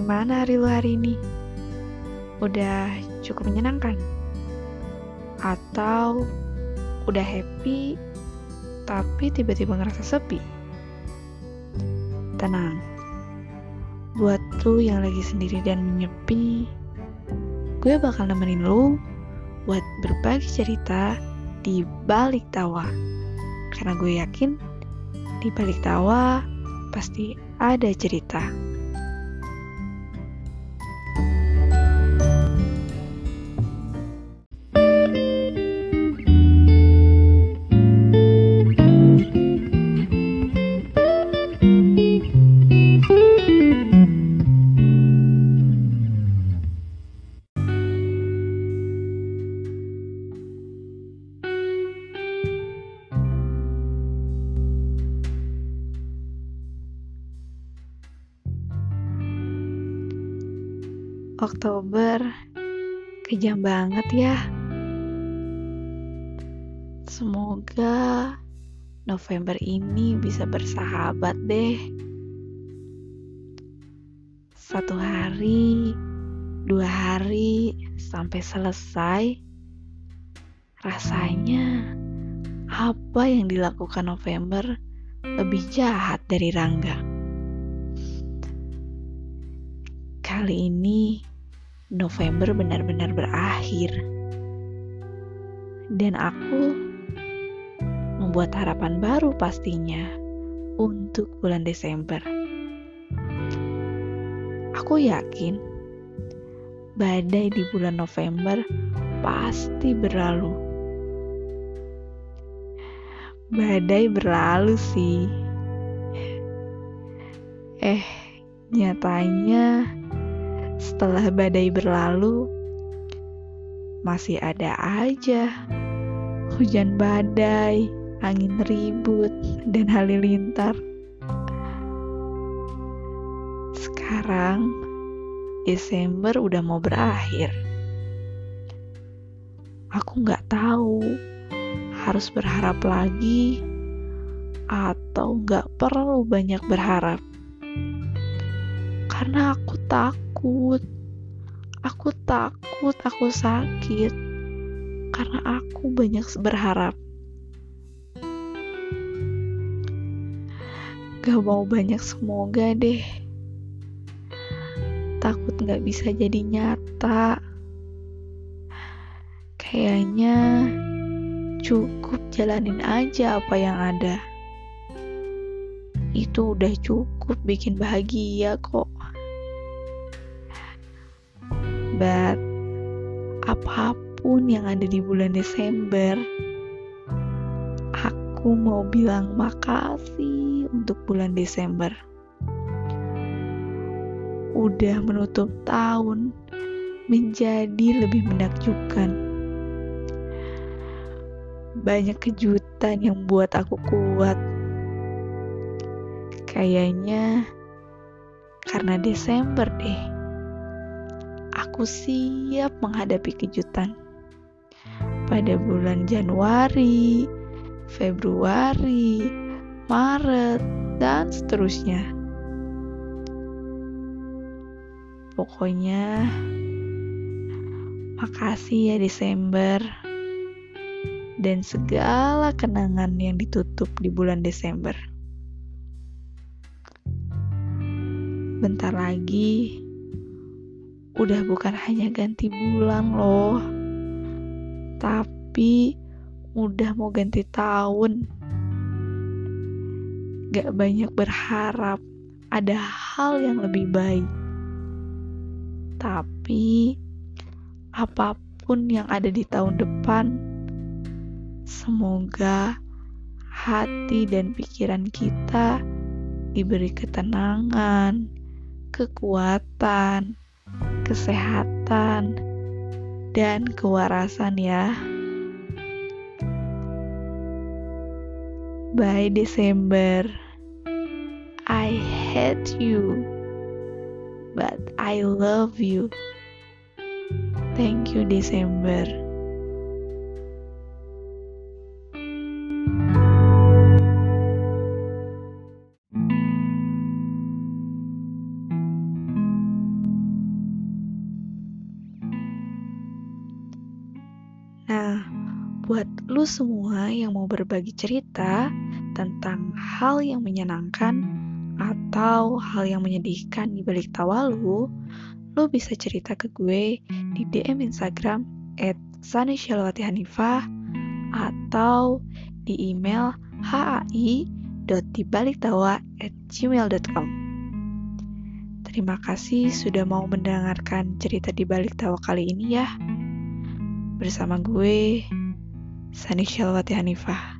Gimana hari lu hari ini? Udah cukup menyenangkan? Atau udah happy tapi tiba-tiba ngerasa sepi? Tenang, buat lu yang lagi sendiri dan menyepi, gue bakal nemenin lu buat berbagi cerita di balik tawa. Karena gue yakin di balik tawa pasti ada cerita. Oktober kejam banget ya. Semoga November ini bisa bersahabat deh. Satu hari, dua hari, sampai selesai. Rasanya apa yang dilakukan November lebih jahat dari Rangga. Kali ini November benar-benar berakhir. Dan aku membuat harapan baru pastinya untuk bulan Desember. Aku yakin badai di bulan November pasti berlalu. Badai berlalu sih. Eh, nyatanya setelah badai berlalu, masih ada aja hujan badai, angin ribut, dan halilintar. Sekarang Desember udah mau berakhir. Aku nggak tahu harus berharap lagi atau nggak perlu banyak berharap karena aku takut. Aku takut aku sakit karena aku banyak berharap. Gak mau banyak semoga deh. Takut gak bisa jadi nyata. Kayaknya cukup jalanin aja apa yang ada. Itu udah cukup bikin bahagia kok. But apa pun yang ada di bulan Desember, aku mau bilang makasih untuk bulan Desember. Udah menutup tahun menjadi lebih menakjubkan. Banyak kejutan yang buat aku kuat. Kayaknya karena Desember deh aku siap menghadapi kejutan. Pada bulan Januari, Februari, Maret, dan seterusnya. Pokoknya, makasih ya Desember dan segala kenangan yang ditutup di bulan Desember. Bentar lagi udah bukan hanya ganti bulan loh, tapi udah mau ganti tahun. Gak banyak berharap ada hal yang lebih baik, tapi apa pun yang ada di tahun depan, semoga hati dan pikiran kita diberi ketenangan, kekuatan, kesehatan, dan kewarasan ya. By December, I hate you, but I love you. Thank you, December. Buat lu semua yang mau berbagi cerita tentang hal yang menyenangkan atau hal yang menyedihkan di balik tawa lu, lu bisa cerita ke gue di DM Instagram at atau di email hai.dibaliktawa at gmail.com Terima kasih sudah mau mendengarkan cerita di balik tawa kali ini ya. Bersama gue, Sani Shalwati Hanifah.